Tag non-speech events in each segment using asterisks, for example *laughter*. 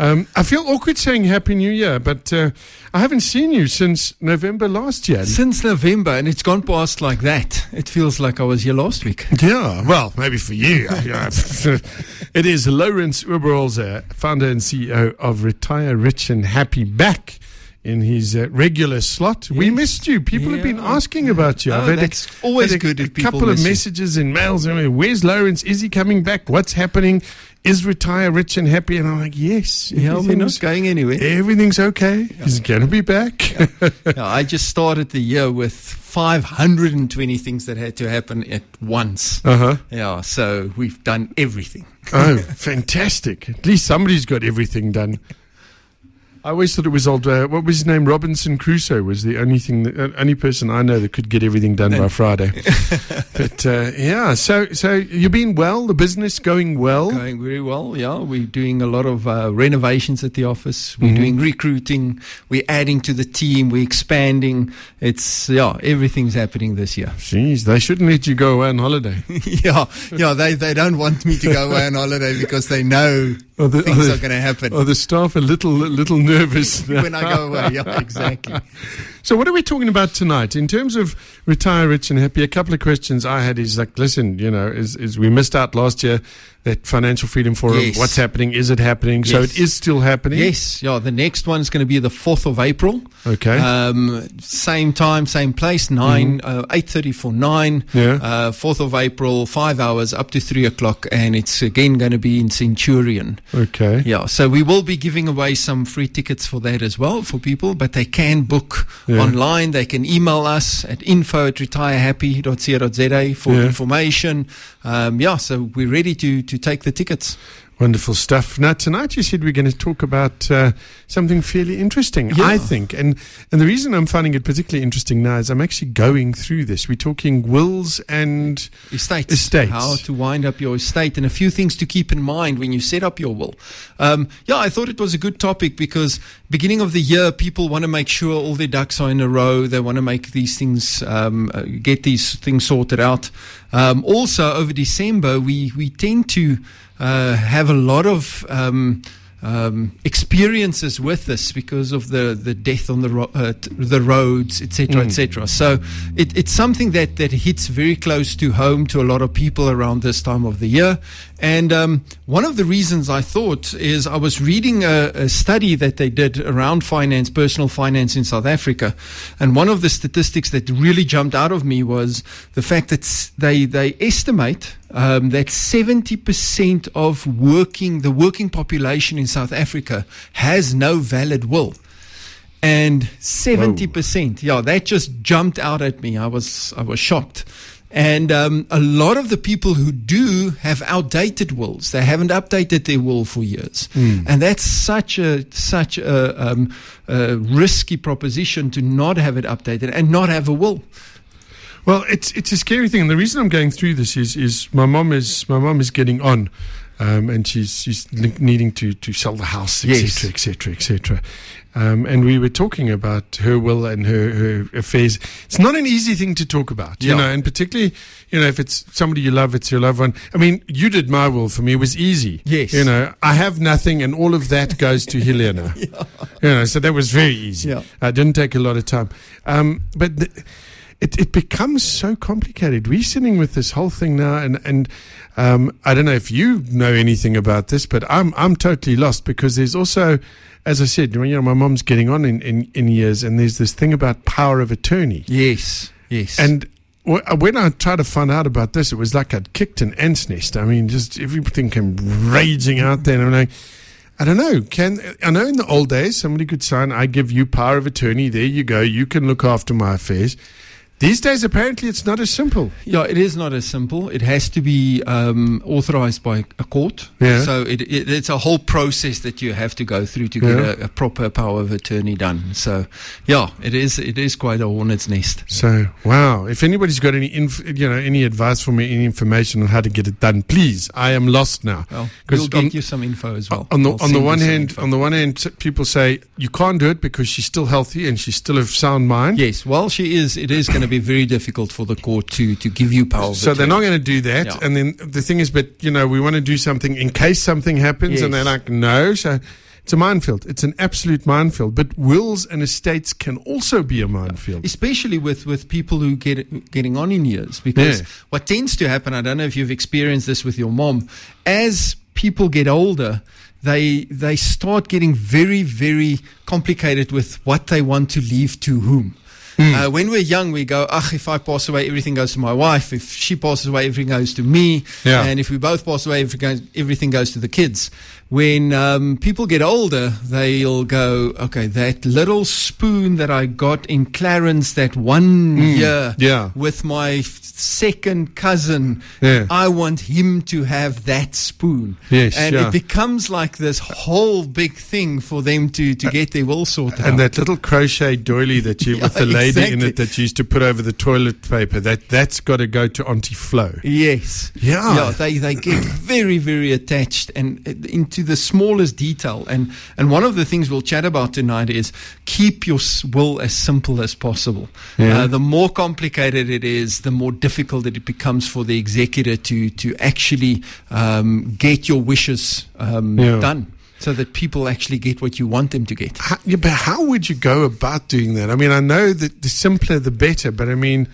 Um, I feel awkward saying Happy New Year, but uh, I haven't seen you since November last year. Since November, and it's gone past like that. It feels like I was here last week. Yeah, well, maybe for you. *laughs* it is Lawrence Oberholzer, founder and CEO of Retire Rich and Happy, back in his uh, regular slot. We missed you. People have been Yeah. asking about you. Oh, I've had that's a, always had a, good a couple of miss you. messages and mails. I mean, Where's Lawrence? Is he coming back? What's happening? Is Retire Rich and Happy? And I'm like, yes. Yeah, we're not going anywhere. Everything's okay. He's going to be back. Yeah, I just started the year with 520 things that had to happen at once. uh huh. Yeah, so we've done everything. Oh, *laughs* fantastic. At least somebody's got everything done. I always thought it was old. Uh, what was his name? Robinson Crusoe was the only thing, that, uh, only person I know that could get everything done by Friday. *laughs* but uh, yeah, so so you've been well. The business going well. Going very well, yeah. We're doing a lot of uh, renovations at the office. We're Mhm. doing recruiting. We're adding to the team. We're expanding. It's, yeah, everything's happening this year. Jeez, they shouldn't let you go away on holiday. *laughs* yeah, yeah. They, they don't want me to go away on holiday because they know the, things are are going to happen are the staff a little little nervous *laughs* when I go away. Yeah, exactly. *laughs* So, what are we talking about tonight in terms of retire rich and happy? A couple of questions I had is like, listen, you know, is, is we missed out last year that financial freedom forum. Yes. What's happening? Is it happening? So it is still happening. Yes, yeah. The next one's going to be the fourth of April. Okay. Um, same time, same place. 9 uh, eight thirty for nine. Yeah. Uh, Fourth of April, five hours up to three o'clock, and it's again going to be in Centurion. okay. Yeah. So we will be giving away some free tickets for that as well for people, but they can book Yeah. Online. They can email us at info at retirehappy.co.za for Yeah. information. Um, yeah. So we're ready to to take the tickets. Wonderful stuff. Now, tonight you said we're going to talk about uh, something fairly interesting, Yeah. I think. And, and the reason I'm finding it particularly interesting now is I'm actually going through this. We're talking wills and. Estates. Estates. How to wind up your estate and a few things to keep in mind when you set up your will. Um, yeah, I thought it was a good topic because beginning of the year, people want to make sure all their ducks are in a row. They want to make these things, um, uh, get these things sorted out. Um, also, over December, we, we tend to uh, have a lot of. Um, um, experiences with this because of the, the death on the ro- uh, t- the roads, etc., etc. So it, it's something that that hits very close to home to a lot of people around this time of the year. And um, one of the reasons I thought is I was reading a, a study that they did around finance, personal finance in South Africa, and one of the statistics that really jumped out of me was the fact that they they estimate um, that 70% of working the working population in South Africa has no valid will. And 70%, yeah, that just jumped out at me. I was I was shocked. And um, a lot of the people who do have outdated wills. They haven't updated their will for years, and that's such a such a, um, a risky proposition to not have it updated and not have a will. Well, it's it's a scary thing, and the reason I'm going through this is is my mom is my mom is getting on, um, and she's she's needing to to sell the house, etc., etc., etc. Um, and we were talking about her will and her, her affairs. It's not an easy thing to talk about, you Yeah. know, and particularly, you know, if it's somebody you love, it's your loved one. I mean, you did my will for me; it was easy. Yes. you know, I have nothing, and all of that goes to *laughs* Helena. You know, so that was very easy. Yeah. Uh, didn't take a lot of time. Um, but the, it, it becomes so complicated. We're sitting with this whole thing now, and, and um, I don't know if you know anything about this, but I'm, I'm totally lost because there's also, as I said, you know, my mom's getting on in, in, in years, and there's this thing about power of attorney. Yes, yes, And wh- when I tried to find out about this, it was like I'd kicked an ant's nest. I mean, just everything came raging out there. And I'm like, I don't know. Can I know in the old days somebody could sign, I give you power of attorney. There you go. You can look after my affairs. These days, apparently, it's not as simple. Yeah, it is not as simple. It has to be um, authorized by a court. Yeah. So it, it, it's a whole process that you have to go through to Yeah. get a, a proper power of attorney done. So, yeah, it is. It is quite a hornet's nest. So, wow. If anybody's got any, inf- you know, any advice for me, any information on how to get it done, please. I am lost now. Well, we'll get on- you some info as well. on the I'll on the one hand, info. on the one hand, people say you can't do it because she's still healthy and she's still of sound mind. yes, well, she is. It is going to be very difficult for the court to to give you power. So they're not going to do that. Yeah. And then the thing is, but you know, we want to do something in case something happens, and they're Yes. like, no. So It's a minefield. It's an absolute minefield. But wills and estates can also be a minefield. especially with, with people who get getting on in years. Because Yeah. what tends to happen, I don't know if you've experienced this with your mom, as people get older, they they start getting very very complicated with what they want to leave to whom. Hmm. Uh, when we're young, we go, "Ach, if I pass away, everything goes to my wife. If she passes away, everything goes to me. Yeah. And if we both pass away, everything goes to the kids." When um, people get older, they'll go, "Okay, that little spoon that I got in Clarens that one year Hmm. Yeah. with my second cousin, Yeah. I want him to have that spoon." Yes, and yeah. it becomes like this whole big thing for them to to get their will sorted out. And that little crochet doily that you, *laughs* with the lady in it that you used to put over the toilet paper, that, that's got to go to Auntie Flo. Yes. Yeah. Yeah, they, they get very, very attached and uh, into the smallest detail. And, and one of the things we'll chat about tonight is keep your will as simple as possible. Yeah. Uh, the more complicated it is, the more difficult it becomes for the executor to, to actually um, get your wishes um, Yeah. done so that people actually get what you want them to get. How, yeah, but how would you go about doing that? I mean, I know that the simpler the better, but I mean,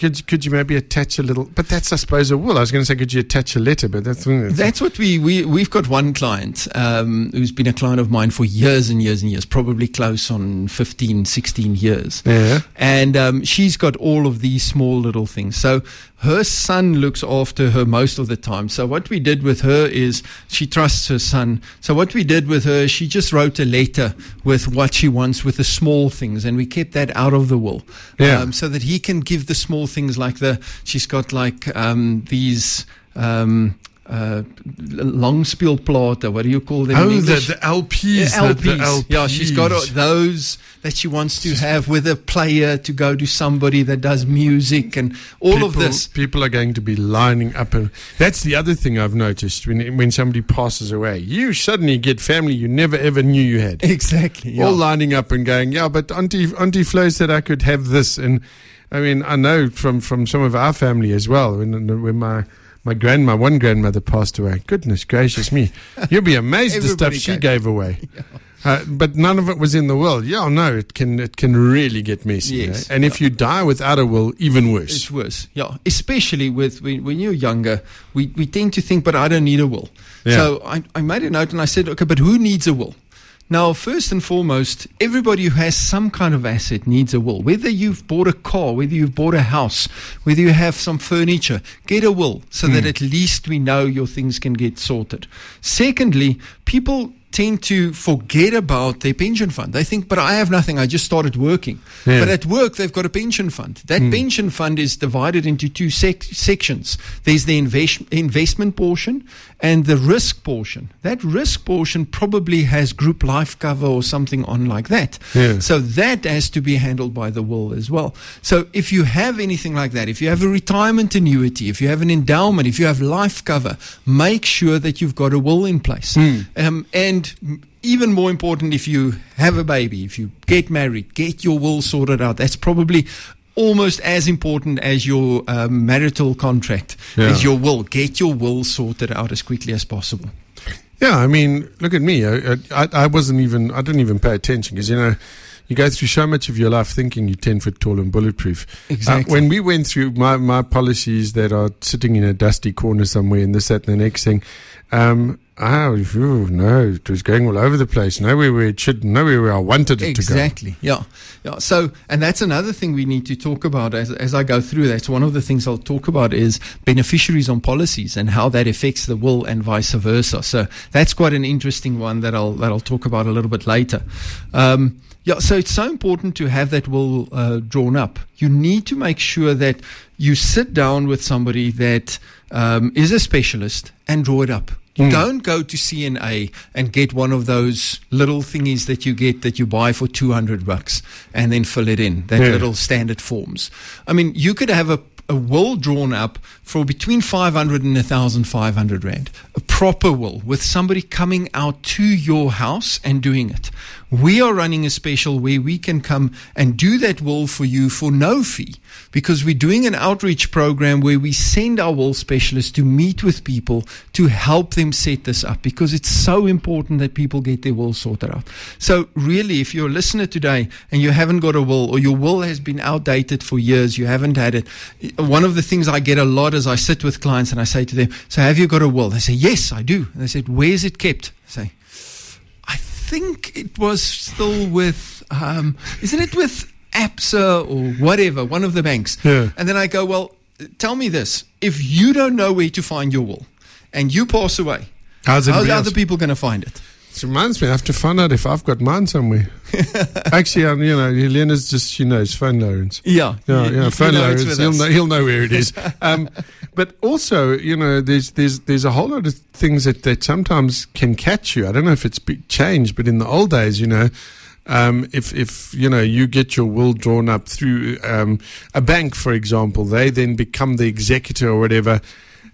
could could you maybe attach a little? But that's, I suppose, a will. I was going to say, could you attach a letter? But that's That's what we, we we've got one client um, who's been a client of mine for years and years and years, probably close on 15, 16 years. yeah, And um, she's got all of these small little things. So her son looks after her most of the time. So what we did with her is she trusts her son. So what we did with her, she just wrote a letter with what she wants with the small things, and we kept that out of the will, Yeah. um, so that he can give the small things like the. She's got like um, these. Um, uh, langspeelplate. What do you call them? Oh, the, the LPs, Yeah, the- the LPs. Yeah, she's got those that she wants to have with a player to go to somebody that does music and all people, of this. People are going to be lining up, and that's the other thing I've noticed when when somebody passes away. You suddenly get family you never ever knew you had. Exactly. all lining up and going, yeah, but Auntie Auntie Flo said I could have this, and I mean, I know from from some of our family as well. When when my my grandma, one grandmother passed away. Goodness gracious me, you'll be amazed the stuff she gave- away. *laughs* Uh, but none of it was in the will. Yeah, no, it can it can really get messy. Yes. And if you die without a will, even worse. It's worse. Yeah. Especially with when, when you're younger, we, we tend to think, but I don't need a will. Yeah. So I, I made a note and I said, okay, but who needs a will? Now, first and foremost, everybody who has some kind of asset needs a will. Whether you've bought a car, whether you've bought a house, whether you have some furniture, get a will so that hmm. at least we know your things can get sorted. Secondly, people tend to forget about their pension fund. They think, but I have nothing, I just started working. Yeah. But at work, they've got a pension fund. That hmm. pension fund is divided into two sec- sections. There's the invest- investment portion and the risk portion. That risk portion probably has group life cover or something on like that. Yeah. So that has to be handled by the will as well. So if you have anything like that, if you have a retirement annuity, if you have an endowment, if you have life cover, make sure that you've got a will in place. Um, and even more important, if you have a baby, if you get married, get your will sorted out. That's probably almost as important as your um, marital contract Yeah. is your will. Get your will sorted out as quickly as possible. Yeah, I mean, look at me. I, I, I wasn't even, I didn't even pay attention because, you know, you go through so much of your life thinking you're 10 foot tall and bulletproof. Uh, Exactly. when we went through my, my policies that are sitting in a dusty corner somewhere and this, that, and the next thing, um, oh, phew, no, it was going all over the place. Nowhere where it should, nowhere where I wanted it Exactly. Yeah. Yeah. So, and that's another thing we need to talk about as, as I go through. That's one of the things I'll talk about is beneficiaries on policies and how that affects the will and vice versa. So that's quite an interesting one that I'll, that I'll talk about a little bit later. Um, yeah, so it's so important to have that will uh, drawn up. You need to make sure that you sit down with somebody that um, is a specialist and draw it up. You don't go to CNA and get one of those little thingies that you get that you buy for 200 bucks and then fill it in, that Yeah. little standard forms. I mean, you could have a, a will drawn up for between 500 and 1,500 Rand. A proper will with somebody coming out to your house and doing it. We are running a special where we can come and do that will for you for no fee because we're doing an outreach program where we send our will specialists to meet with people to help them set this up because it's so important that people get their will sorted out. So, really, if you're a listener today and you haven't got a will or your will has been outdated for years, you haven't had it, one of the things I get a lot is I sit with clients and I say to them, So, have you got a will? They say, Yes, I do. And they said, Where's it kept? I say, I think it was still with, um, isn't it with ABSA or whatever, one of the banks? Yeah. And then I go, Well, tell me this. If you don't know where to find your will and you pass away, How's how are the other people going to find it? It reminds me, I have to find out if I've got mine somewhere. *laughs* Actually, um, you know, Helena's just, she knows, phone Lawrence. Yeah. Yeah, You- yeah, phone Lawrence. He'll know, he'll know where it is. *laughs* Um, but also, you know, there's there's there's a whole lot of things that, that sometimes can catch you. I don't know if it's changed, but in the old days, you know, um, if if you know you get your will drawn up through um, a bank, for example, they then become the executor or whatever,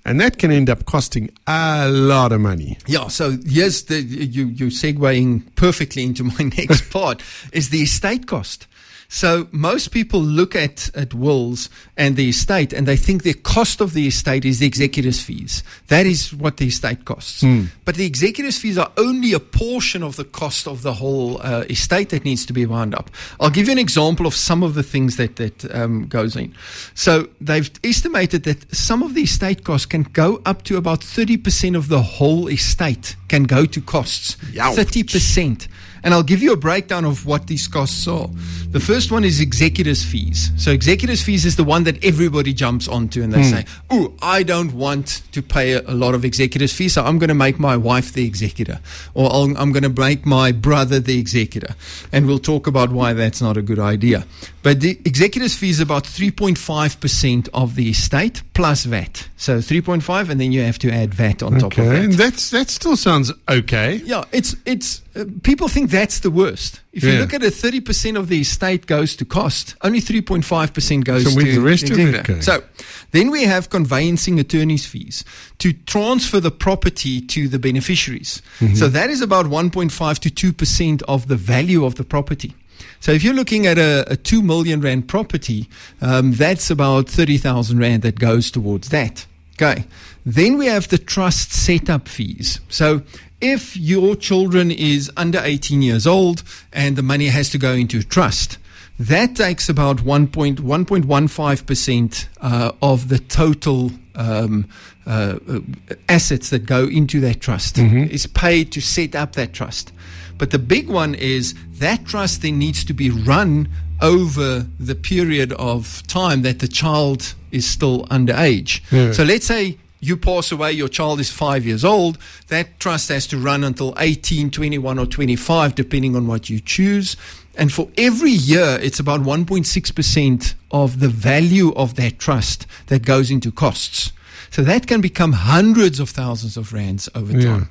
and that can end up costing a lot of money. Yeah, so yes, the, you you segueing perfectly into my *laughs* next part is the estate cost. So most people look at, at wills and the estate and they think the cost of the estate is the executor's fees. That is what the estate costs. But the executor's fees are only a portion of the cost of the whole uh, estate that needs to be wound up. I'll give you an example of some of the things that, that um, goes in. So they've estimated that some of the estate costs can go up to about 30% of the whole estate can go to costs. Youch. 30%. And I'll give you a breakdown of what these costs are. The first one is executors' fees. So, executors' fees is the one that everybody jumps onto and they hmm. say, Oh, I don't want to pay a, a lot of executors' fees, so I'm going to make my wife the executor. Or I'll, I'm going to make my brother the executor. And we'll talk about why that's not a good idea. But the executors' fees is about 3.5% of the estate plus VAT. So, 3.5, and then you have to add VAT on top of Okay, that. and that's that still sounds okay. Yeah, it's it's uh, people think that's the worst. If you look at it, thirty percent of the estate goes to cost. Only three point five percent goes So to the rest of it going? So then we have conveyancing attorneys' fees to transfer the property to the beneficiaries. Mm-hmm. So that is about one point five to two percent of the value of the property. So if you're looking at a, a two million rand property, um, that's about thirty thousand rand that goes towards that. Okay. Then we have the trust setup fees. So if your children is under 18 years old and the money has to go into trust, that takes about 1.115% uh, of the total um, uh, uh, assets that go into that trust is paid to set up that trust. But the big one is that trust then needs to be run over the period of time that the child is still underage. Yeah. So let's say you pass away, your child is five years old, that trust has to run until 18, 21, or 25, depending on what you choose. And for every year, it's about 1.6% of the value of that trust that goes into costs. So that can become hundreds of thousands of rands over Yeah.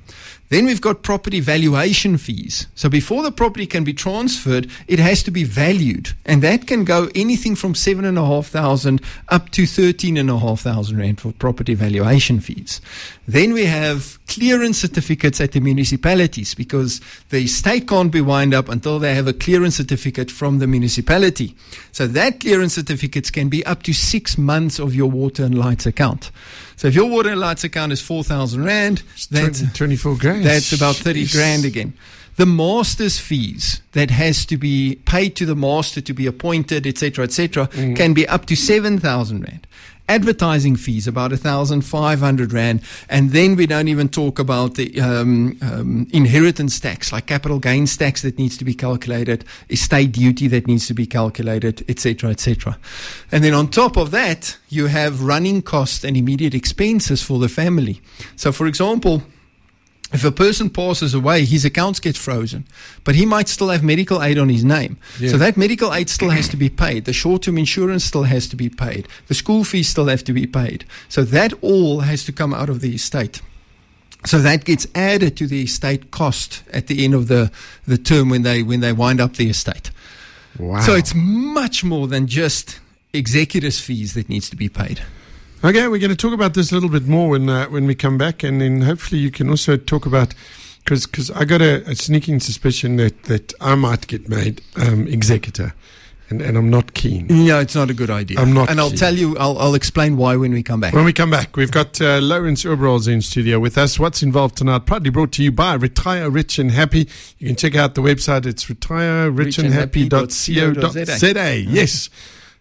Then we've got property valuation fees. So before the property can be transferred, it has to be valued. And that can go anything from seven and a half thousand up to thirteen and a half thousand rand for property valuation fees. Then we have clearance certificates at the municipalities because the state can't be wind up until they have a clearance certificate from the municipality. So that clearance certificates can be up to six months of your water and lights account. So if your water and lights account is four thousand rand, that's 20, 24 grand. that's about 30 Jeez. grand again. The master's fees that has to be paid to the master to be appointed, etc., etc., Mm. can be up to 7,000 rand. Advertising fees about 1,500 rand, and then we don't even talk about the um, um, inheritance tax, like capital gains tax that needs to be calculated, estate duty that needs to be calculated, etc., etc. And then on top of that, you have running costs and immediate expenses for the family. So, for example, if a person passes away, his accounts get frozen, but he might still have medical aid on his name. Yeah. So that medical aid still has to be paid. The short-term insurance still has to be paid. The school fees still have to be paid. So that all has to come out of the estate. So that gets added to the estate cost at the end of the, the term when they when they wind up the estate. Wow. So it's much more than just executors fees that needs to be paid. Okay, we're going to talk about this a little bit more when uh, when we come back, and then hopefully you can also talk about because because I got a, a, sneaking suspicion that that I might get made um, executor. And, and I'm not keen. Yeah, it's not a good idea. I'm not And I'll tell you, I'll, I'll explain why when we come back. When we come back, we've got uh, Lawrence Oberholz in studio with us. What's involved tonight? Proudly brought to you by Retire Rich and Happy. You can check out the website. It's retirerichandhappy.co.za. Yes.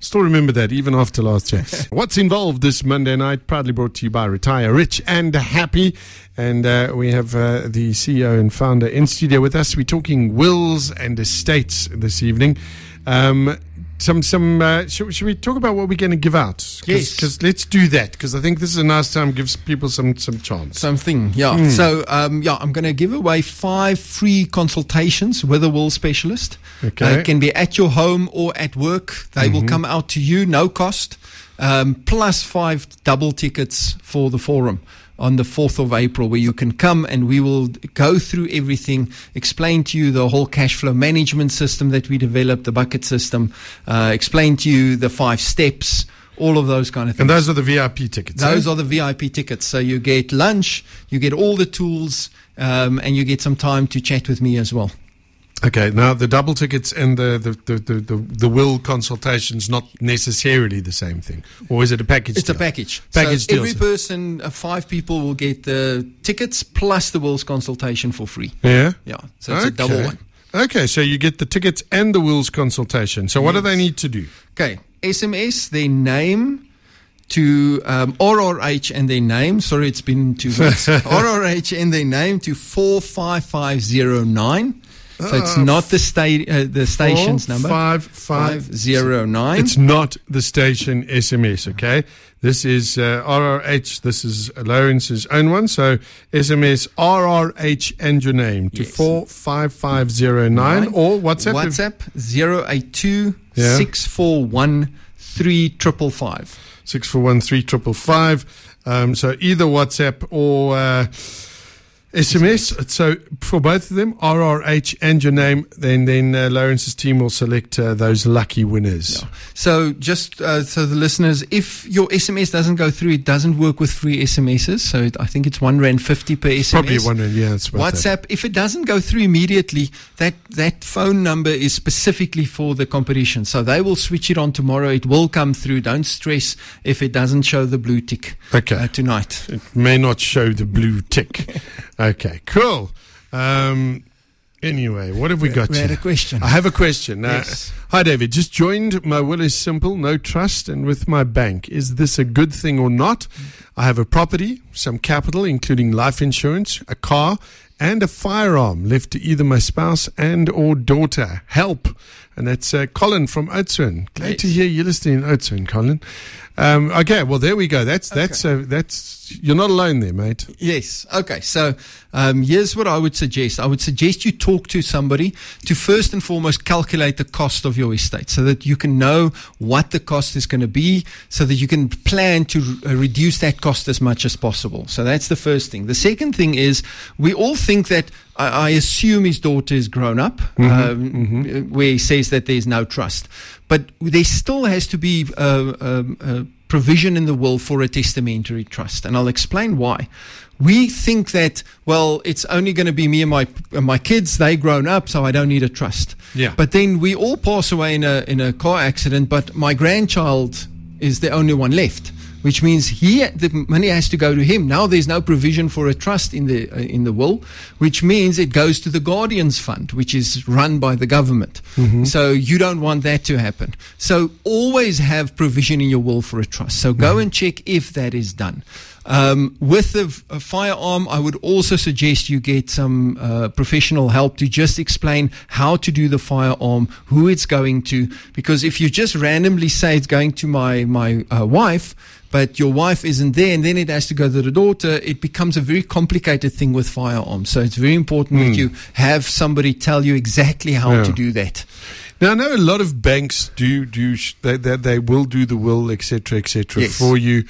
Still remember that even after last year. *laughs* What's involved this Monday night? Proudly brought to you by Retire Rich and Happy. And uh, we have uh, the CEO and founder in studio with us. We're talking wills and estates this evening. Um, some some uh, should, should we talk about what we're going to give out? Cause, Yes. because let's do that because I think this is a nice time gives people some some chance. Something, yeah. Hmm. So, um, yeah, I'm going to give away five free consultations with a will specialist. Okay. Mm-hmm. Uh, it can be at your home or at work. They will come out to you, no cost, um, plus five double tickets for the forum on the 4th of April, where you can come and we will go through everything, explain to you the whole cash flow management system that we developed, the bucket system, uh, explain to you the five steps. All of those kind of things. and those are the VIP tickets. Those eh? are the VIP tickets. So you get lunch, you get all the tools, um, and you get some time to chat with me as well. Okay. Now, the double tickets and the, the, the, the, the will consultations not necessarily the same thing, or is it a package? It's deal? a package. Package so deal. Every person, uh, five people, will get the tickets plus the wills consultation for free. Yeah. Yeah. So it's okay. a double one. Okay, so you get the tickets and the wills consultation. So, what do they need to do? Okay, SMS their name to um, RRH and their name. Sorry, it's been too much. *laughs* RRH and their name to 45509. So it's Uh, not the sta- uh, the station's number. Five five five zero nine. It's not the station SMS, okay? This is uh, RRH. This is Lawrence's own one. So SMS RRH and your name to Yes. 45509 Nine. or WhatsApp. if- WhatsApp 082 Yeah. 641 3555. 6413555. Um, so either WhatsApp or uh, SMS. So for both of them, RRH and your name, then then uh, Lawrence's team will select uh, those lucky winners. So, just uh, so the listeners, if your SMS doesn't go through, it doesn't work with free SMSs. So, it, I think it's one rand fifty per SMS. Probably wondering, yeah, it's about that. WhatsApp, if it doesn't go through immediately, that, that phone number is specifically for the competition. So they will switch it on tomorrow. It will come through. Don't stress if it doesn't show the blue tick Okay. uh, tonight. It may not show the blue tick. *laughs* okay, cool. Um, anyway, what have we got We had here? a question. I have a question. Uh, Yes. Hi, David. Just joined. My will is simple, no trust, and with my bank. Is this a good thing or not? I have a property, some capital, including life insurance, a car, and a firearm left to either my spouse and or daughter. Help. And that's uh, Colin from Oudtshoorn. Glad to hear you're listening in Oudtshoorn, Colin. Um, okay, well there we go. That's that's uh, that's you're not alone there, mate. Yes. Okay. So um, here's what I would suggest. I would suggest you talk to somebody to first and foremost calculate the cost of your estate so that you can know what the cost is going to be so that you can plan to uh, reduce that cost as much as possible. So that's the first thing. The second thing is we all think that I, I assume his daughter is grown up, um, where he says that there's no trust. But there still has to be uh, um, uh, provision in the will for a testamentary trust, and I'll explain why. We think that well, it's only going to be me and my uh, my kids. They grown up, so I don't need a trust. Yeah. But then we all pass away in a in a car accident, but my grandchild is the only one left, which means he the money has to go to him. Now there's no provision for a trust in the uh, in the will, which means it goes to the guardians fund, which is run by the government. So you don't want that to happen. So always have provision in your will for a trust. So go and check if that is done. Um, with the a firearm, I would also suggest you get some uh, professional help to just explain how to do the firearm, who it's going to. Because if you just randomly say it's going to my my uh, wife, but your wife isn't there, and then it has to go to the daughter, it becomes a very complicated thing with firearms. So it's very important that you have somebody tell you exactly how Yeah. to do that. Now I know a lot of banks do do sh- they they, they will do the will, etc., etc. Yes. for you.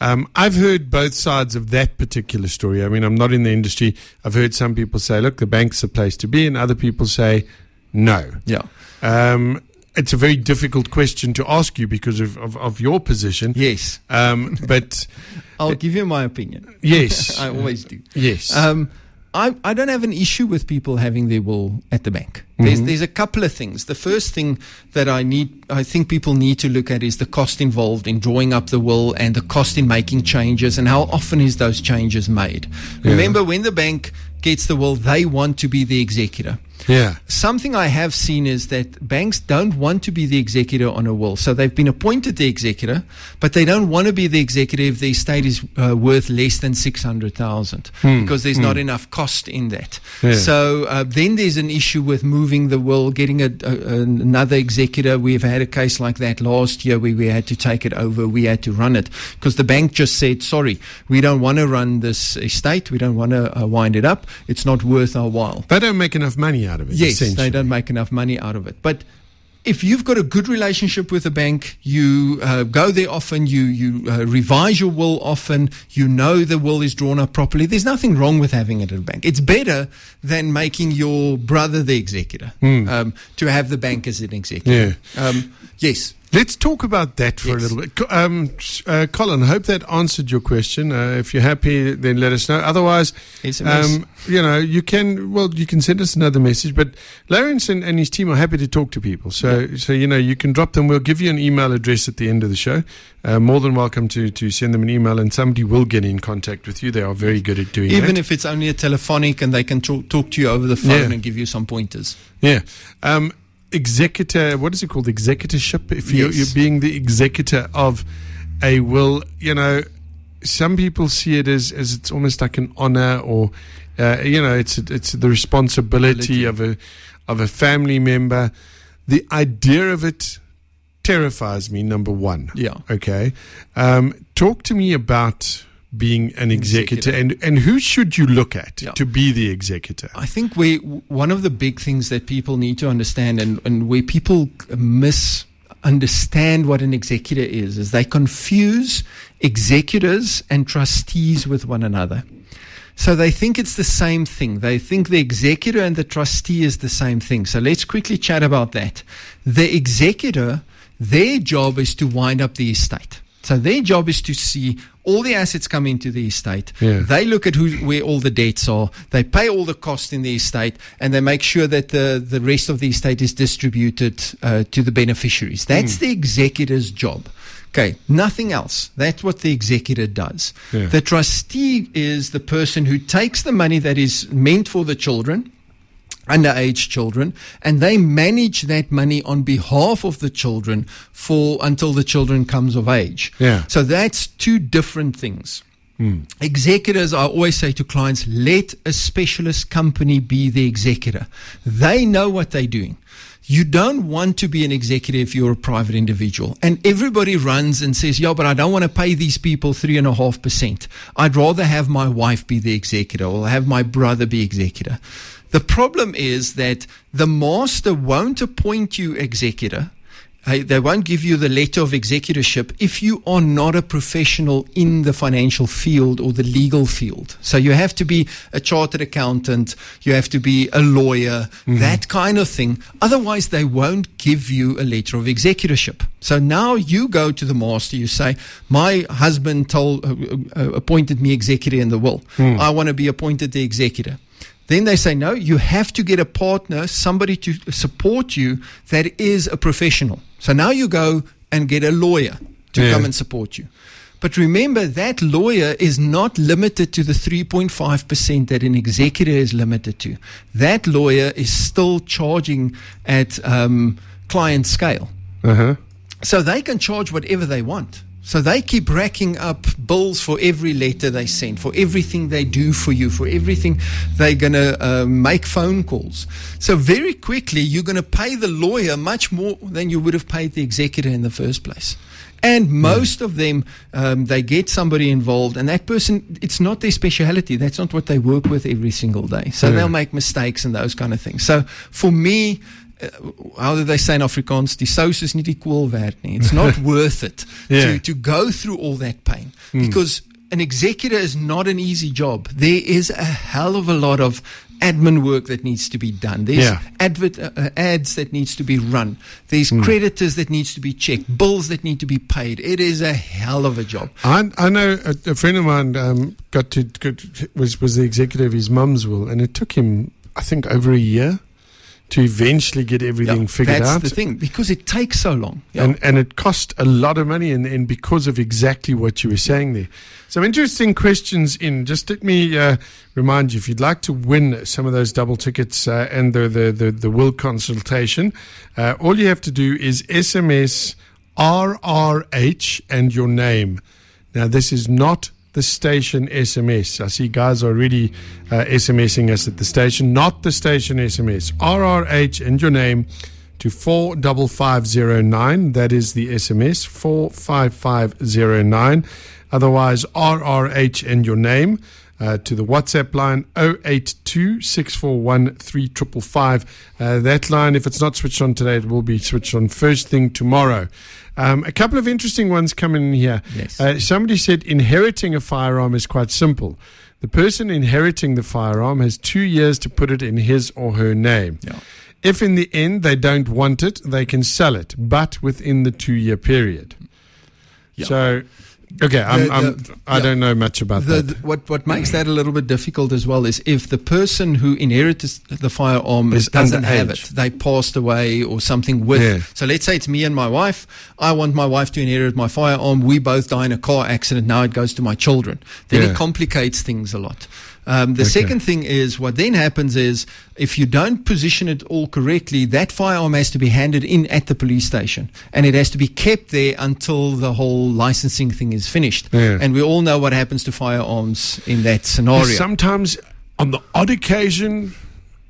Um, I've heard both sides of that particular story. I mean, I'm not in the industry. I've heard some people say, "Look, the bank's the place to be," and other people say, "No." Yeah. Um, it's a very difficult question to ask you because of, of, of your position. Yes. Um, but *laughs* I'll give you my opinion. yes, *laughs* I always do. yes. Um, I, I don't have an issue with people having their will at the bank. There's, Mhm. there's a couple of things. The first thing that I need, I think people need to look at is the cost involved in drawing up the will and the cost in making changes and how often is those changes made. Yeah. Remember, when the bank gets the will, they want to be the executor. Yeah. Something I have seen is that banks don't want to be the executor on a will. So they've been appointed the executor, but they don't want to be the executor if the estate is uh, worth less than 600,000 Hmm, because there's hmm. not enough cost in that. Yeah. So uh, then there's an issue with moving the will, getting a, a, another executor. We've had a case like that last year where we had to take it over. We had to run it because the bank just said, sorry, we don't want to run this estate. We don't want to uh, wind it up. It's not worth our while. They don't make enough money out of it. Yes, they don't make enough money out of it. But if you've got a good relationship with a bank, you uh, go there often, you you uh, revise your will often, you know the will is drawn up properly. There's nothing wrong with having it at a bank. It's better than making your brother the executor Hmm. um, to have the bank as an executor. Um, yes. Let's talk about that for a little bit. Um, uh, Colin, I hope that answered your question. Uh, if you're happy, then let us know. Otherwise, um, you know, you can, well, you can send us another message. But Lawrence and, and his team are happy to talk to people. So, so, you know, you can drop them. We'll give you an email address at the end of the show. Uh, more than welcome to, to send them an email and somebody will get in contact with you. They are very good at doing Even that. if it's only a telephonic and they can talk, talk to you over the phone Yeah. and give you some pointers. Yeah. Um, executor, what is it called? Executorship. If you're, Yes. you're being the executor of a will, you know, some people see it as, as it's almost like an honor or, uh, you know, it's, it's the responsibility Ability. of a, of a family member. The idea of it terrifies me, number one. Yeah. Okay. Um, talk to me about being an executor, and, and who should you look at Yeah. to be the executor? I think we one of the big things that people need to understand, and, and where people misunderstand what an executor is, is they confuse executors and trustees with one another. So they think it's the same thing. They think the executor and the trustee is the same thing. So let's quickly chat about that. The executor, their job is to wind up the estate. So their job is to see all the assets come into the estate. Yeah. They look at who, where all the debts are. They pay all the cost in the estate, and they make sure that the, the rest of the estate is distributed uh, to the beneficiaries. That's the executor's job. Okay, nothing else. That's what the executor does. Yeah. The trustee is the person who takes the money that is meant for the children underage children and they manage that money on behalf of the children for until the children comes of age Yeah. so that's two different things hmm. executors i always say to clients let a specialist company be the executor they know what they're doing you don't want to be an executive if you're a private individual. And everybody runs and says, Yeah, but I don't want to pay these people three and a half percent. I'd rather have my wife be the executor or have my brother be executor. The problem is that the master won't appoint you executor. They won't give you the letter of executorship if you are not a professional in the financial field or the legal field. So you have to be a chartered accountant, you have to be a lawyer, that kind of thing. Otherwise, they won't give you a letter of executorship. So now you go to the master, you say, My husband told, uh, uh, appointed me executor in the will. I want to be appointed the executor. Then they say, no, you have to get a partner, somebody to support you that is a professional. So now you go and get a lawyer to Yeah. come and support you. But remember, that lawyer is not limited to the 3.5% that an executor is limited to. That lawyer is still charging at um, client scale. Uh huh. So they can charge whatever they want. So they keep racking up bills for every letter they send, for everything they do for you, for everything they're going to uh, make phone calls. So very quickly, you're going to pay the lawyer much more than you would have paid the executor in the first place. And most of them, um, they get somebody involved, and that person, it's not their speciality. That's not what they work with every single day. So Yeah. they'll make mistakes and those kind of things. So for me, how do they say in Afrikaans? Die sous is nie die kool werd nie. It's not *laughs* worth it Yeah. to, to go through all that pain because an executor is not an easy job. There is a hell of a lot of admin work that needs to be done. There's Yeah. advert uh, uh, ads that needs to be run. There's creditors that needs to be checked. Bills that need to be paid. It is a hell of a job. I, I know a, a friend of mine um, got to got, was was the executor of his mum's will, and it took him, I think, over a year to eventually get everything Yeah, figured that's out. That's the thing because it takes so long. Yeah. And, and it costs a lot of money, and, and because of exactly what you were saying there. Some interesting questions in. Just let me uh, remind you if you'd like to win some of those double tickets uh, and the, the, the, the will consultation, uh, all you have to do is SMS RRH and your name. Now, this is not the station SMS. I see guys are already uh, SMSing us at the station, not the station SMS. RRH and your name to 45509. That is the SMS, 45509. Otherwise, RRH and your name uh, to the WhatsApp line 082 641 3555. Uh, That line, if it's not switched on today, it will be switched on first thing tomorrow. Um, a couple of interesting ones coming in here. Yes. Uh, somebody said inheriting a firearm is quite simple. The person inheriting the firearm has two years to put it in his or her name. Yeah. If in the end they don't want it, they can sell it, but within the two year period. Yeah. So, okay, I'm, The- I'm, the- I yeah. don't know much about The, that. the- what what makes that a little bit difficult as well is if the person who inherited the firearm Is doesn't have it, they passed away or something with. Yeah. So let's say it's me and my wife. I want my wife to inherit my firearm. We both die in a car accident. Now it goes to my children. Then Yeah. it complicates things a lot. Um, the Okay. second thing is what then happens is if you don't position it all correctly, that firearm has to be handed in at the police station and it has to be kept there until the whole licensing thing is finished. Yeah. And we all know what happens to firearms in that scenario. Sometimes, on the odd occasion,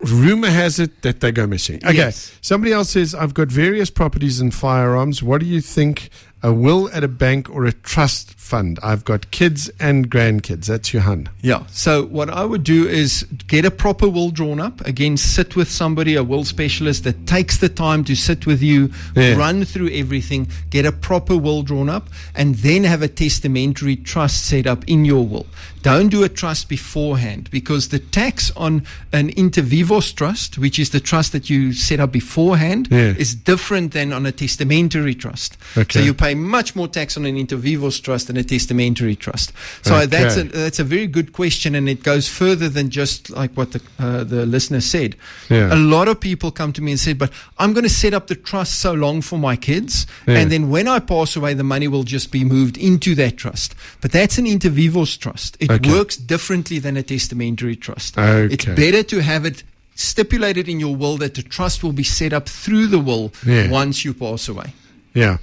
rumor has it that they go missing. Okay, Yes. somebody else says, I've got various properties and firearms. What do you think? A will at a bank or a trust fund? I've got kids and grandkids. That's Johan. Yeah. So what I would do is get a proper will drawn up. Again, sit with somebody, a will specialist that takes the time to sit with you, Yeah. run through everything, get a proper will drawn up, and then have a testamentary trust set up in your will. Don't do a trust beforehand because the tax on an inter vivos trust, which is the trust that you set up beforehand, Yeah. is different than on a testamentary trust. Okay. So you pay much more tax on an inter vivos trust than a testamentary trust. So that's a, that's a very good question, and it goes further than just like what the uh, the listener said. Yeah. A lot of people come to me and said, "But I'm going to set up the trust so long for my kids, Yeah. and then when I pass away, the money will just be moved into that trust." But that's an inter vivos trust. It Okay. works differently than a testamentary trust. Okay. It's better to have it stipulated in your will that the trust will be set up through the will Yeah. once you pass away. Yeah.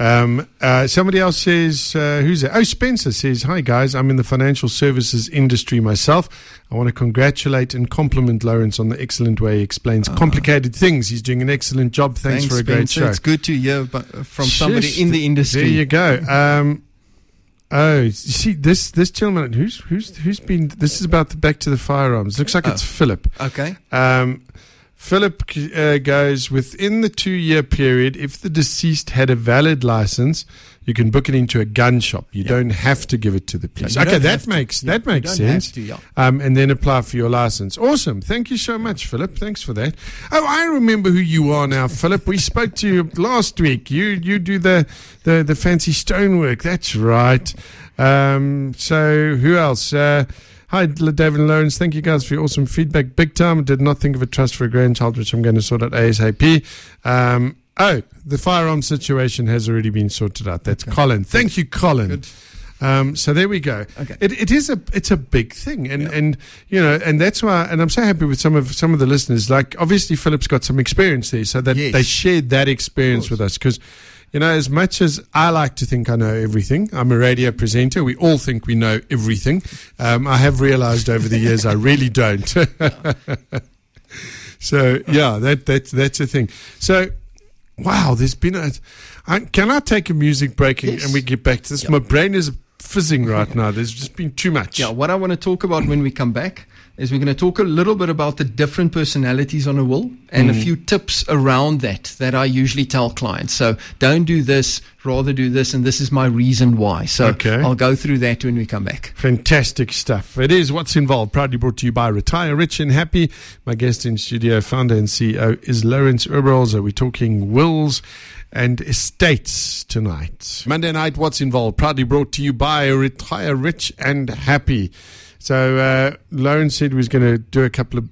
Um, uh, somebody else says, uh, who's that? Oh, Spencer says, Hi guys, I'm in the financial services industry myself. I want to congratulate and compliment Lawrence on the excellent way he explains complicated things. He's doing an excellent job. Thanks, for a great show. It's good to hear from somebody Shush, in the industry. There you go. Um, oh, you see this this gentleman who's who's who's been. This is about the back to the firearms. Looks like it's Oh. Philip. Okay. Um, Philip uh, goes within the two year period. If the deceased had a valid license, you can book it into a gun shop. You don't have to give it to the police. you okay, that makes Yeah, that makes sense. to, yeah. Um, and then apply for your license. Awesome. Thank you so much, Philip. Thanks for that. Oh, I remember who you are now, Philip. We spoke to you *laughs* last week. You you do the the, the fancy stonework. That's right. Um, so who else? Uh, Hi, David and Lawrence. Thank you guys for your awesome feedback. Big time. Did not think of a trust for a grandchild, which I'm going to sort out ASAP. Um, oh, the firearm situation has already been sorted out. That's Colin. Thank you, Colin. Good. Um, so there we go. Okay. It, it is a it's a big thing, and and you know, and that's why. And I'm so happy with some of some of the listeners. Like obviously, Philip's got some experience there, so that Yes. they shared that experience with us because. You know, as much as I like to think I know everything, I'm a radio presenter. We all think we know everything. Um, I have realized over the years I really don't. *laughs* so yeah, that that's that's a thing. So wow, there's been a. I, can I take a music break and, Yes. and we get back to this? Yeah. My brain is fizzing right now. There's just been too much. Yeah, what I want to talk about when we come back is we're going to talk a little bit about the different personalities on a will and a mm. few tips around that that I usually tell clients. So don't do this, rather do this, and this is my reason why. So Okay. I'll go through that when we come back. Fantastic stuff. It is What's Involved, proudly brought to you by Retire Rich and Happy. My guest in studio, founder and CEO, is Lawrence Oberholzer. We're talking wills and estates tonight. Monday night, What's Involved, proudly brought to you by Retire Rich and Happy. So, uh, Lawrence said he was going to do a couple of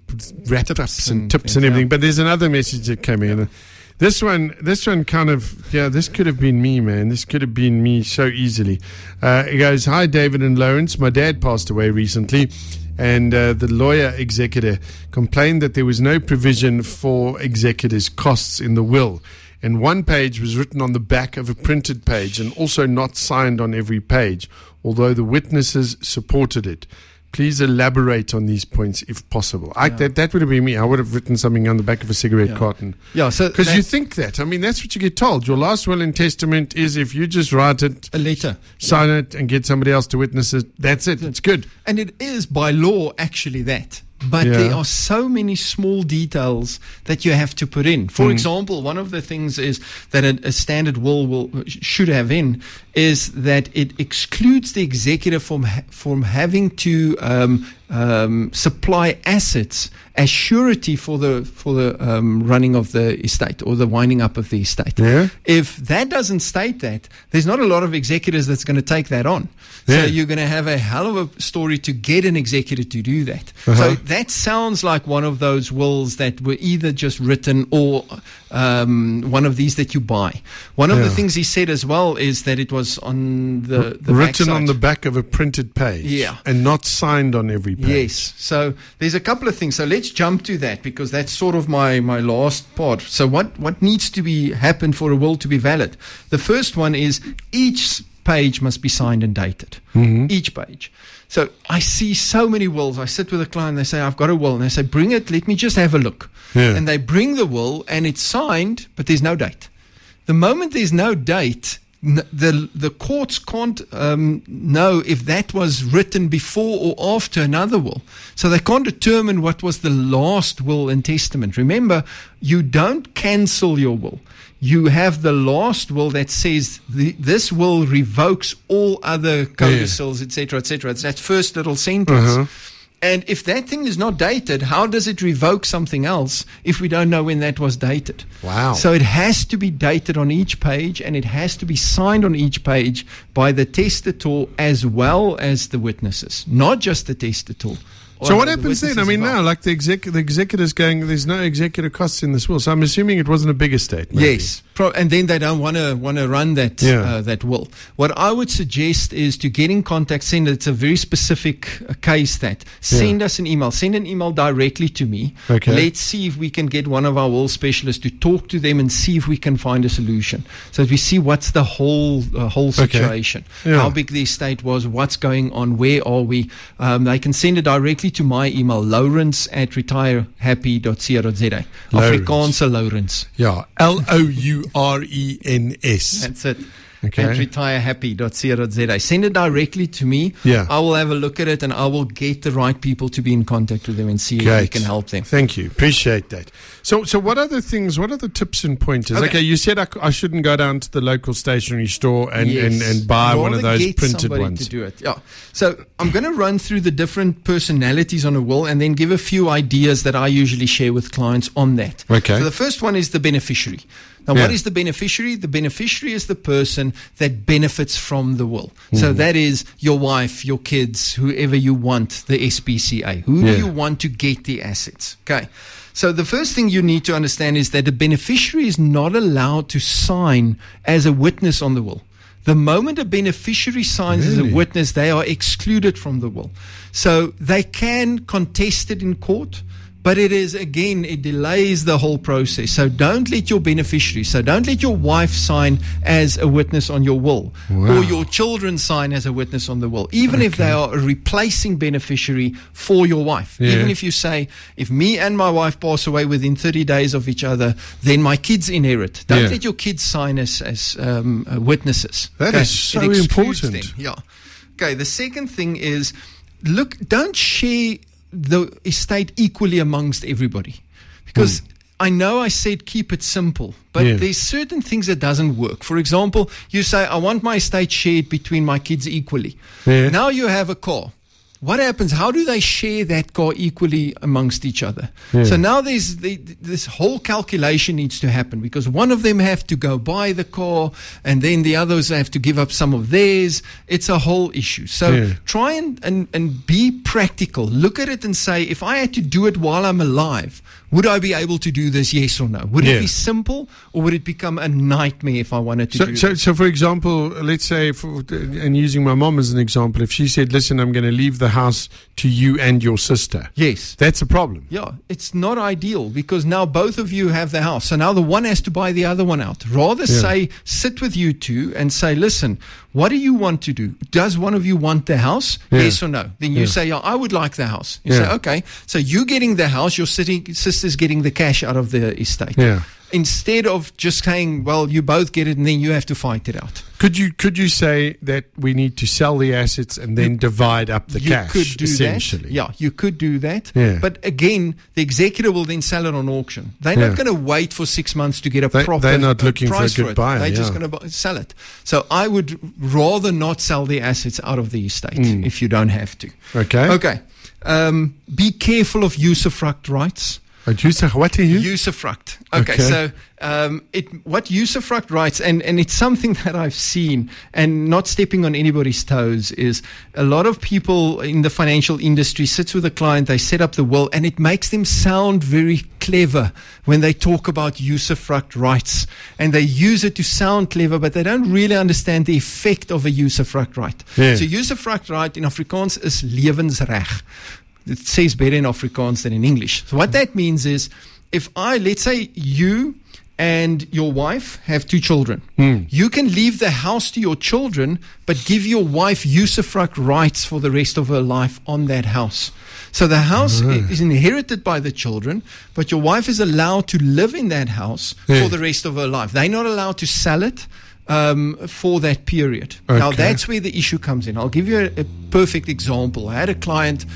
wrap ups and, and tips and everything, yeah. but there's another message that came in. This one, this one kind of, yeah, this could have been me, man. This could have been me so easily. Uh, it goes, Hi, David and Lawrence. My dad passed away recently, and uh, the lawyer executor complained that there was no provision for executors' costs in the will. And one page was written on the back of a printed page and also not signed on every page, although the witnesses supported it. Please elaborate on these points if possible. I, that, that would have been me. I would have written something on the back of a cigarette Yeah. carton. Yeah, so Because you think that. I mean, that's what you get told. Your last will and testament is if you just write it, a letter. sign it, and get somebody else to witness it, that's it. It's good. And it is by law actually that. But Yeah. there are so many small details that you have to put in. For Mm. example, one of the things is that a, a standard will will should have in is that it excludes the executive from ha- from having to um, um, supply assets as surety for the for the um, running of the estate or the winding up of the estate. Yeah. If that doesn't state that, there's not a lot of executors that's going to take that on. Yeah. So you're going to have a hell of a story to get an executor to do that. Uh-huh. So that sounds like one of those wills that were either just written or um, one of these that you buy. One of the things he said as well is that it was on the, the Written on the back of a printed page. Yeah. And not signed on every page. Yes. So there's a couple of things. So let's jump to that because that's sort of my, my last part. So what, what needs to be happen for a will to be valid? The first one is each page must be signed and dated. Mm-hmm. Each page. So I see so many wills. I sit with a client, they say, I've got a will. And they say, bring it, let me just have a look. Yeah. And they bring the will and it's signed, but there's no date. The moment there's no date, the the courts can't um, know if that was written before or after another will, so they can't determine what was the last will and testament. Remember, you don't cancel your will. You have the last will that says the, this will revokes all other codicils, etc., etc. It's that first little sentence. Uh-huh. And if that thing is not dated, how does it revoke something else if we don't know when that was dated? Wow. So it has to be dated on each page and it has to be signed on each page by the testator as well as the witnesses, not just the testator. So what the happens then? I mean, involved. now, like the exec, the executor's going, there's no executor costs in this will. So I'm assuming it wasn't a big estate. maybe. Yes, Pro- and then they don't want to want to run that Yeah. uh, that will. What I would suggest is to get in contact. Send it's a very specific uh, case that send us an email. Send an email directly to me. Okay. Let's see if we can get one of our will specialists to talk to them and see if we can find a solution. So that we see what's the whole uh, whole Okay. situation, Yeah. how big the estate was, what's going on, where are we. Um, they can send it directly to my email, lourens at retirehappy.co.za. Afrikaanse Lourens. Yeah. L O U R E N S. That's it. Okay. At retirehappy.co.za. Send it directly to me. Yeah. I will have a look at it and I will get the right people to be in contact with them and see if we can help them. Thank you. Appreciate that. So, so what other things? What are the tips and pointers? Okay, Okay. you said I shouldn't go down to the local stationery store and, Yes. and, and buy one of those printed ones. To do it, yeah. So I'm going to run through the different personalities on a will, and then give a few ideas that I usually share with clients on that. Okay. So the first one is the beneficiary. Now, what Yeah. is the beneficiary? The beneficiary is the person that benefits from the will. Mm-hmm. So that is your wife, your kids, whoever you want, the SPCA. Who Yeah. do you want to get the assets? Okay. So the first thing you need to understand is that the beneficiary is not allowed to sign as a witness on the will. The moment a beneficiary signs as a witness, they are excluded from the will. So they can contest it in court, but it is again, it delays the whole process. So don't let your beneficiary, so don't let your wife sign as a witness on your will, Wow. or your children sign as a witness on the will, even if they are a replacing beneficiary for your wife. Yeah. Even if you say, if me and my wife pass away within 30 days of each other, then my kids inherit. Don't Yeah. let your kids sign as, as um, uh, witnesses. That That is so important. Yeah. Okay. The second thing is, look, don't share the estate equally amongst everybody. Because hmm. I know I said keep it simple, but Yeah. there's certain things that doesn't work. For example, you say I want my estate shared between my kids equally. Yeah. Now you have a car. What happens? How do they share that car equally amongst each other? So now there's the, this whole calculation needs to happen because one of them have to go buy the car, and then the others have to give up some of theirs. It's a whole issue. So Yeah. try and, and, and be practical. Look at it and say, if I had to do it while I'm alive, would I be able to do this? Yes or no? Would Yeah. it be simple or would it become a nightmare if I wanted to So, do so, so, for example, let's say, for, and using my mom as an example, if she said, "Listen, I'm going to leave the house to you and your sister," Yes. that's a problem. Yeah, it's not ideal because now both of you have the house. So now the one has to buy the other one out. Rather Yeah. say, sit with you two and say, listen, what do you want to do? Does one of you want the house? Yeah. Yes or no? Then you Yeah. say, yeah, I would like the house. You say, okay. So you're getting the house, your sister's getting the cash out of the estate. Yeah. Instead of just saying, well, you both get it and then you have to fight it out. Could you could you say that we need to sell the assets and then divide up the you cash? could do essentially. that. Yeah, you could do that. Yeah. But again, the executor will then sell it on auction. They're Yeah. not going to wait for six months to get a They- proper. they're not looking for a price good it. buyer, They're just going to sell it. So I would rather not sell the assets out of the estate if you don't have to. Okay. Okay. Um, be careful of usufruct rights. But you say what are you? Usufruct. Okay, Okay. so um, it what usufruct rights, and, and it's something *laughs* that I've seen, and not stepping on anybody's toes, is a lot of people in the financial industry sits with a client, they set up the will, and it makes them sound very clever when they talk about usufruct rights, and they use it to sound clever, but they don't really understand the effect of a usufruct right. Yeah. So usufruct right in Afrikaans is lewensreg it says better in Afrikaans than in English. So what that means is, if I let's say you and your wife have two children, you can leave the house to your children, but give your wife usufruct rights for the rest of her life on that house. So the house is inherited by the children, but your wife is allowed to live in that house Yeah. for the rest of her life. They're not allowed to sell it um, for that period. Now that's where the issue comes in. I'll give you a, a perfect example. I had a client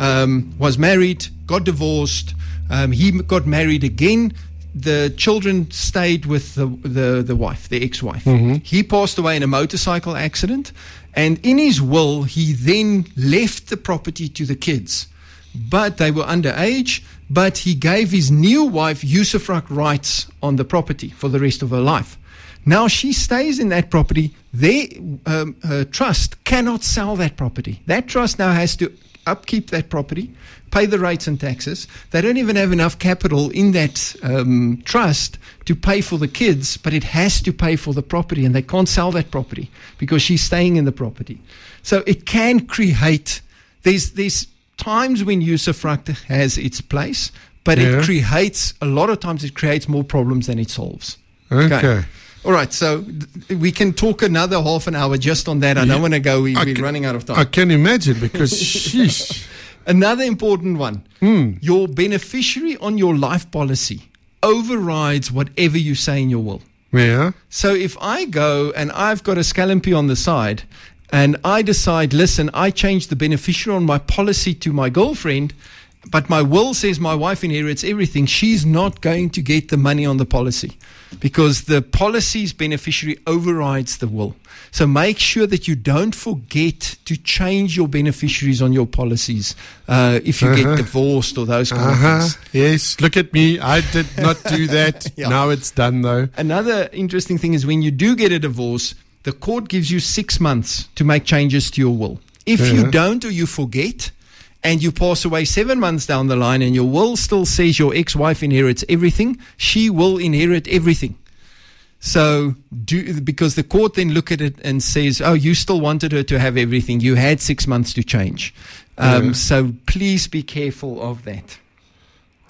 um, was married, got divorced. Um, he got married again. The children stayed with the the, the wife, the ex-wife. He passed away in a motorcycle accident, and in his will, he then left the property to the kids but they were underage. But he gave his new wife usufruct rights on the property for the rest of her life. Now she stays in that property. Their um, her trust cannot sell that property. That trust now has to upkeep that property, pay the rates and taxes. They don't even have enough capital in that um, trust to pay for the kids, but it has to pay for the property, and they can't sell that property because she's staying in the property. So it can create. There's there's times when usufruct has its place, but Yeah. it creates a lot of times it creates more problems than it solves. Okay. All right, so th- we can talk another half an hour just on that. I don't want to go. We, can- running out of time. I can imagine because *laughs* sheesh. Another important one: Hmm. your beneficiary on your life policy overrides whatever you say in your will. Yeah. So if I go and I've got a scallopy on the side and I decide, listen, I change the beneficiary on my policy to my girlfriend, but my will says my wife inherits everything, she's not going to get the money on the policy because the policy's beneficiary overrides the will. So make sure that you don't forget to change your beneficiaries on your policies uh, if you Uh-huh. get divorced or those kind Uh of things. Yes. Look at me. I did not do *laughs* that. Yeah. Now it's done though. Another interesting thing is when you do get a divorce, the court gives you six months to make changes to your will. If Yeah. you don't or you forget, and you pass away seven months down the line, and your will still says your ex wife inherits everything, she will inherit everything. So, do because the court then look at it and says, "Oh, you still wanted her to have everything. You had six months to change." Um, Yeah. So, please be careful of that.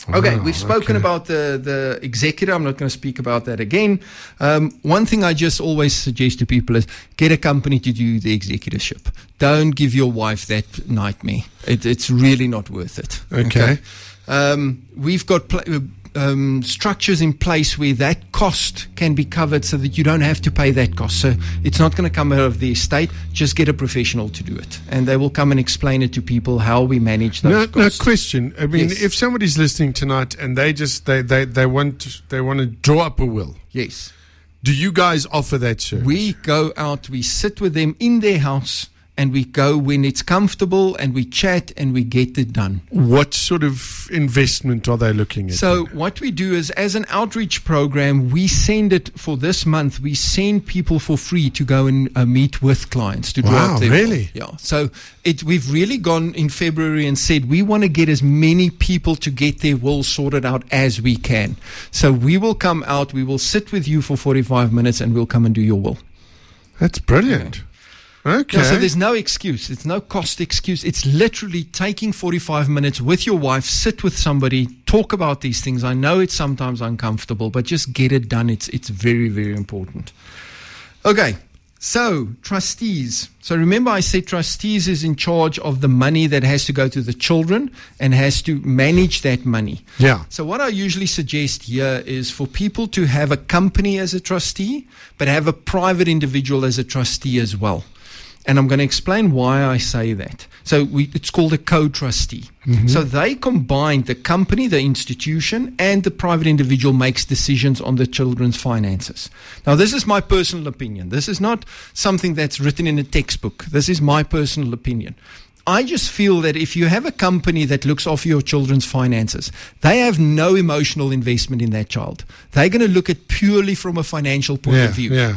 Okay, Wow, we've spoken okay. about the, the executor. I'm not going to speak about that again. Um, one thing I just always suggest to people is get a company to do the executorship. Don't give your wife that nightmare. It, it's really not worth it. Okay. Um, we've got pl- um, structures in place where that cost can be covered so that you don't have to pay that cost. So it's not going to come out of the estate. Just get a professional to do it, and they will come and explain it to people how we manage those No, no costs. question. I mean, Yes. if somebody's listening tonight and they just they, they, they want they want to draw up a will, yes. do you guys offer that service? We go out, we sit with them in their house, and we go when it's comfortable, and we chat and we get it done. what sort of investment are they looking at? So what we do is, as an outreach program, we send it for this month. We send people for free to go and uh, meet with clients to draw Wow, up their really? yeah. So it we've really gone in February and said we want to get as many people to get their will sorted out as we can. So we will come out. We will sit with you for forty five minutes, and we'll come and do your will. That's brilliant. Okay. Yeah, so there's no excuse. It's no cost excuse. It's literally taking 45 minutes with your wife, sit with somebody, talk about these things. I know it's sometimes uncomfortable, but just get it done. It's it's very very important. Okay. So, trustees. So, remember, I said trustees is in charge of the money that has to go to the children and has to manage that money. yeah. So, what I usually suggest here is for people to have a company as a trustee, but have a private individual as a trustee as well. And I'm going to explain why I say that. So, we, it's called a co trustee. Mm-hmm. So, they combine the company, the institution, and the private individual makes decisions on the children's finances. Now, this is my personal opinion. This is not something that's written in a textbook. This is my personal opinion. I just feel that if you have a company that looks after your children's finances, they have no emotional investment in that child. They're going to look at purely from a financial point Yeah. of view. Yeah.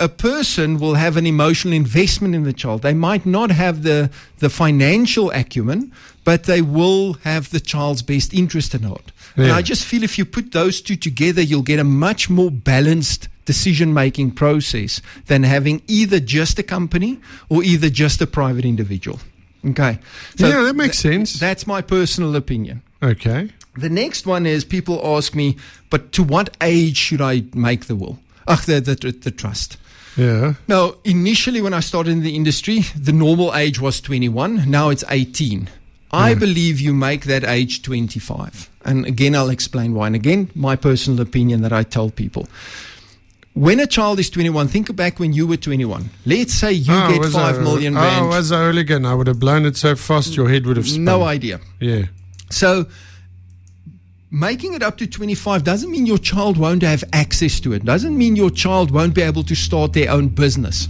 A person will have an emotional investment in the child. They might not have the, the financial acumen, but they will have the child's best interest in heart. And I just feel if you put those two together, you'll get a much more balanced decision making process than having either just a company or either just a private individual. Okay. yeah, that makes sense. That's my personal opinion. okay. The next one is people ask me, but to what age should I make the will? Ach, the, the, the trust. Yeah. Now, initially, when I started in the industry, the normal age was 21. Now it's 18. I believe you make that age 25. And again, I'll explain why. And again, my personal opinion that I tell people. When a child is 21, think back when you were 21. Let's say you Oh, get five I- million Oh, rand. was I hooligan? I would have blown it so fast your head would have spun. no idea. Yeah. So making it up to 25 doesn't mean your child won't have access to it. Doesn't mean your child won't be able to start their own business.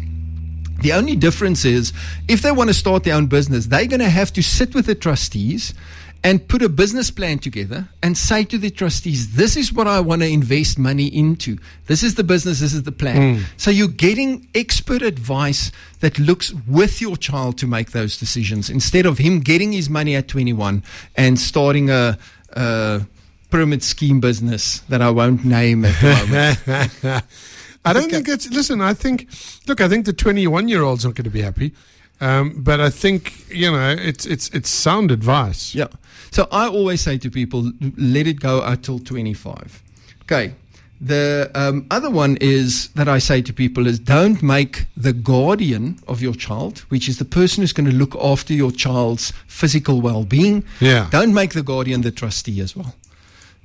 The only difference is if they want to start their own business, they're going to have to sit with the trustees and put a business plan together and say to the trustees, this is what I want to invest money into. This is the business, this is the plan. Hmm. So you're getting expert advice that looks with your child to make those decisions instead of him getting his money at 21 and starting a, a pyramid scheme business that I won't name at the moment. *laughs* I don't think it's. Listen, I think. Look, I think the 21 year old's not going to be happy. Um, but I think you know it's it's it's sound advice. Yeah. So I always say to people, let it go until 25. Okay. The um, other one is that I say to people is don't make the guardian of your child, which is the person who's going to look after your child's physical well-being. Yeah. Don't make the guardian the trustee as well,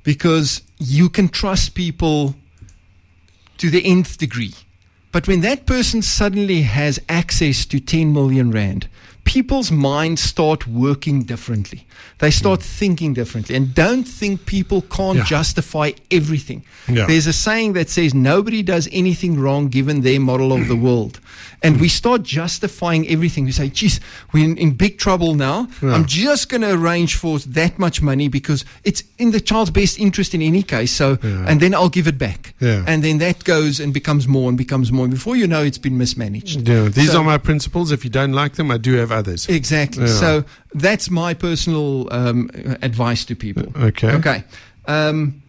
because you can trust people to the nth degree. But when that person suddenly has access to 10 million rand, people's minds start working differently. They start hmm. thinking differently. And don't think people can't Yeah. justify everything. Yeah. There's a saying that says nobody does anything wrong given their model of the *clears throat* world. And we start justifying everything. We say, geez, we're in, in big trouble now. Yeah. I'm just going to arrange for that much money because it's in the child's best interest in any case. So, and then I'll give it back. And then that goes and becomes more and becomes more. And before you know, it's been mismanaged. Yeah, these So- are my principles. If you don't like them, I do have others. Exactly. Yeah. So that's my personal um, advice to people. Okay. Okay. Um,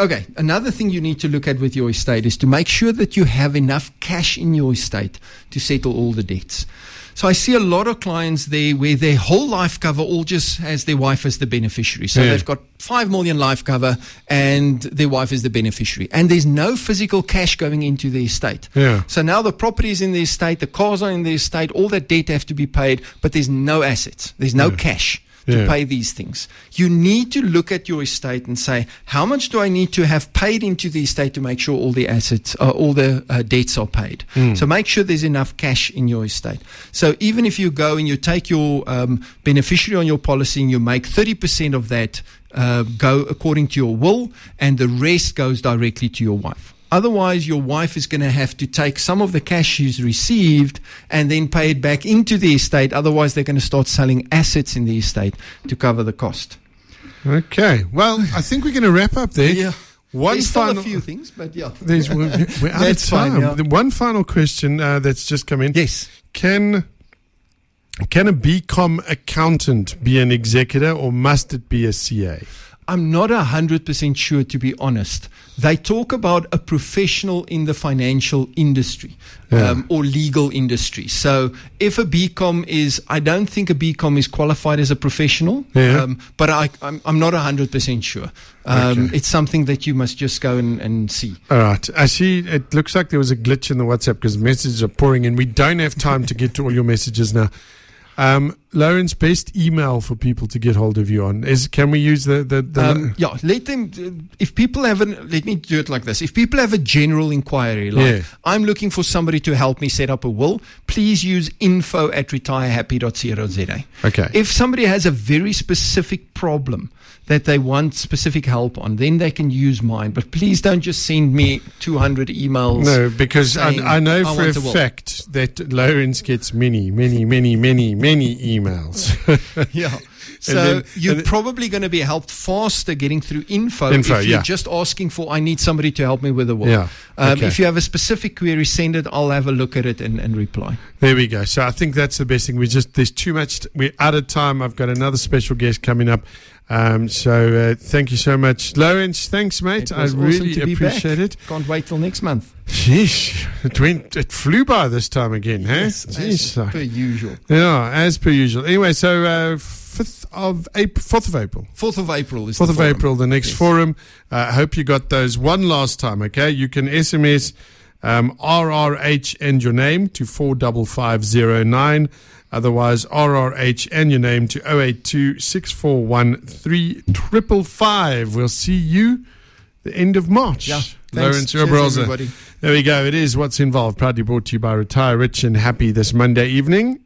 okay. Another thing you need to look at with your estate is to make sure that you have enough cash in your estate to settle all the debts. So I see a lot of clients there where their whole life cover all just has their wife as the beneficiary. So Yeah. they've got five million life cover and their wife is the beneficiary. And there's no physical cash going into the estate. Yeah. So now the property is in the estate, the cars are in the estate, all that debt have to be paid, but there's no assets. There's no cash. To Yeah. pay these things. You need to look at your estate and say, how much do I need to have paid into the estate to make sure all the assets, uh, all the uh, debts are paid? So make sure there's enough cash in your estate. So even if you go and you take your um, beneficiary on your policy and you make 30% of that uh, go according to your will, and the rest goes directly to your wife. Otherwise, your wife is going to have to take some of the cash she's received and then pay it back into the estate. Otherwise, they're going to start selling assets in the estate to cover the cost. Okay. Well, I think we're going to wrap up there. Yeah. One There's final. few things, but yeah. There's, we're, we're *laughs* out of That's fine, yeah. One final question uh, that's just come in. Yes. Can can a BCom accountant be an executor or must it be a CA? I'm not 100% sure, to be honest. They talk about a professional in the financial industry Yeah. um, or legal industry. So if a BCom is, I don't think a BCom is qualified as a professional, Yeah. um, but I, I'm, I'm not 100% sure. Um, Okay. It's something that you must just go and, and see. All right. I see it looks like there was a glitch in the WhatsApp because messages are pouring in. We don't have time to get to all your messages now. Um, Lourens, best email for people to get hold of you on is can we use the the, the Um, yeah, let them. If people have an, let me do it like this. If people have a general inquiry, like Yeah. I'm looking for somebody to help me set up a will, please use info at retirehappy.co.za. Okay. If somebody has a very specific problem that they want specific help on, then they can use mine. But please don't just send me 200 emails. No, because I, saying, I know "I for a want will." fact that Lourens gets many, many, many, many, many emails. *laughs* Yeah. *laughs* So then- you're then- probably going to be helped faster getting through info, Info, if you're yeah. just asking for, I need somebody to help me with a will. Yeah, Um, okay. If you have a specific query, send it. I'll have a look at it and, and reply. There we go. So I think that's the best thing. We just there's too much. We're out of time. I've got another special guest coming up. Um, so uh, thank you so much, Lourens. Thanks, mate. I awesome really appreciate back. it. Can't wait till next month. Sheesh, it went, it flew by this time again, yes, huh? As uh, per usual. Yeah, as per usual. Anyway, so. Uh, 5th of April, 4th of April. 4th of April is 4th of forum. April, the next yes. forum. Uh, I uh, hope you got those one last time, okay? You can SMS um, RRH and your name to 45509. Otherwise, RRH and your name to 082 641 We'll see you the end of March. Yeah. Lourens Thanks. Oberholzer. everybody. There we go. It is what's involved. Proudly brought to you by Retire Rich and Happy this Monday evening.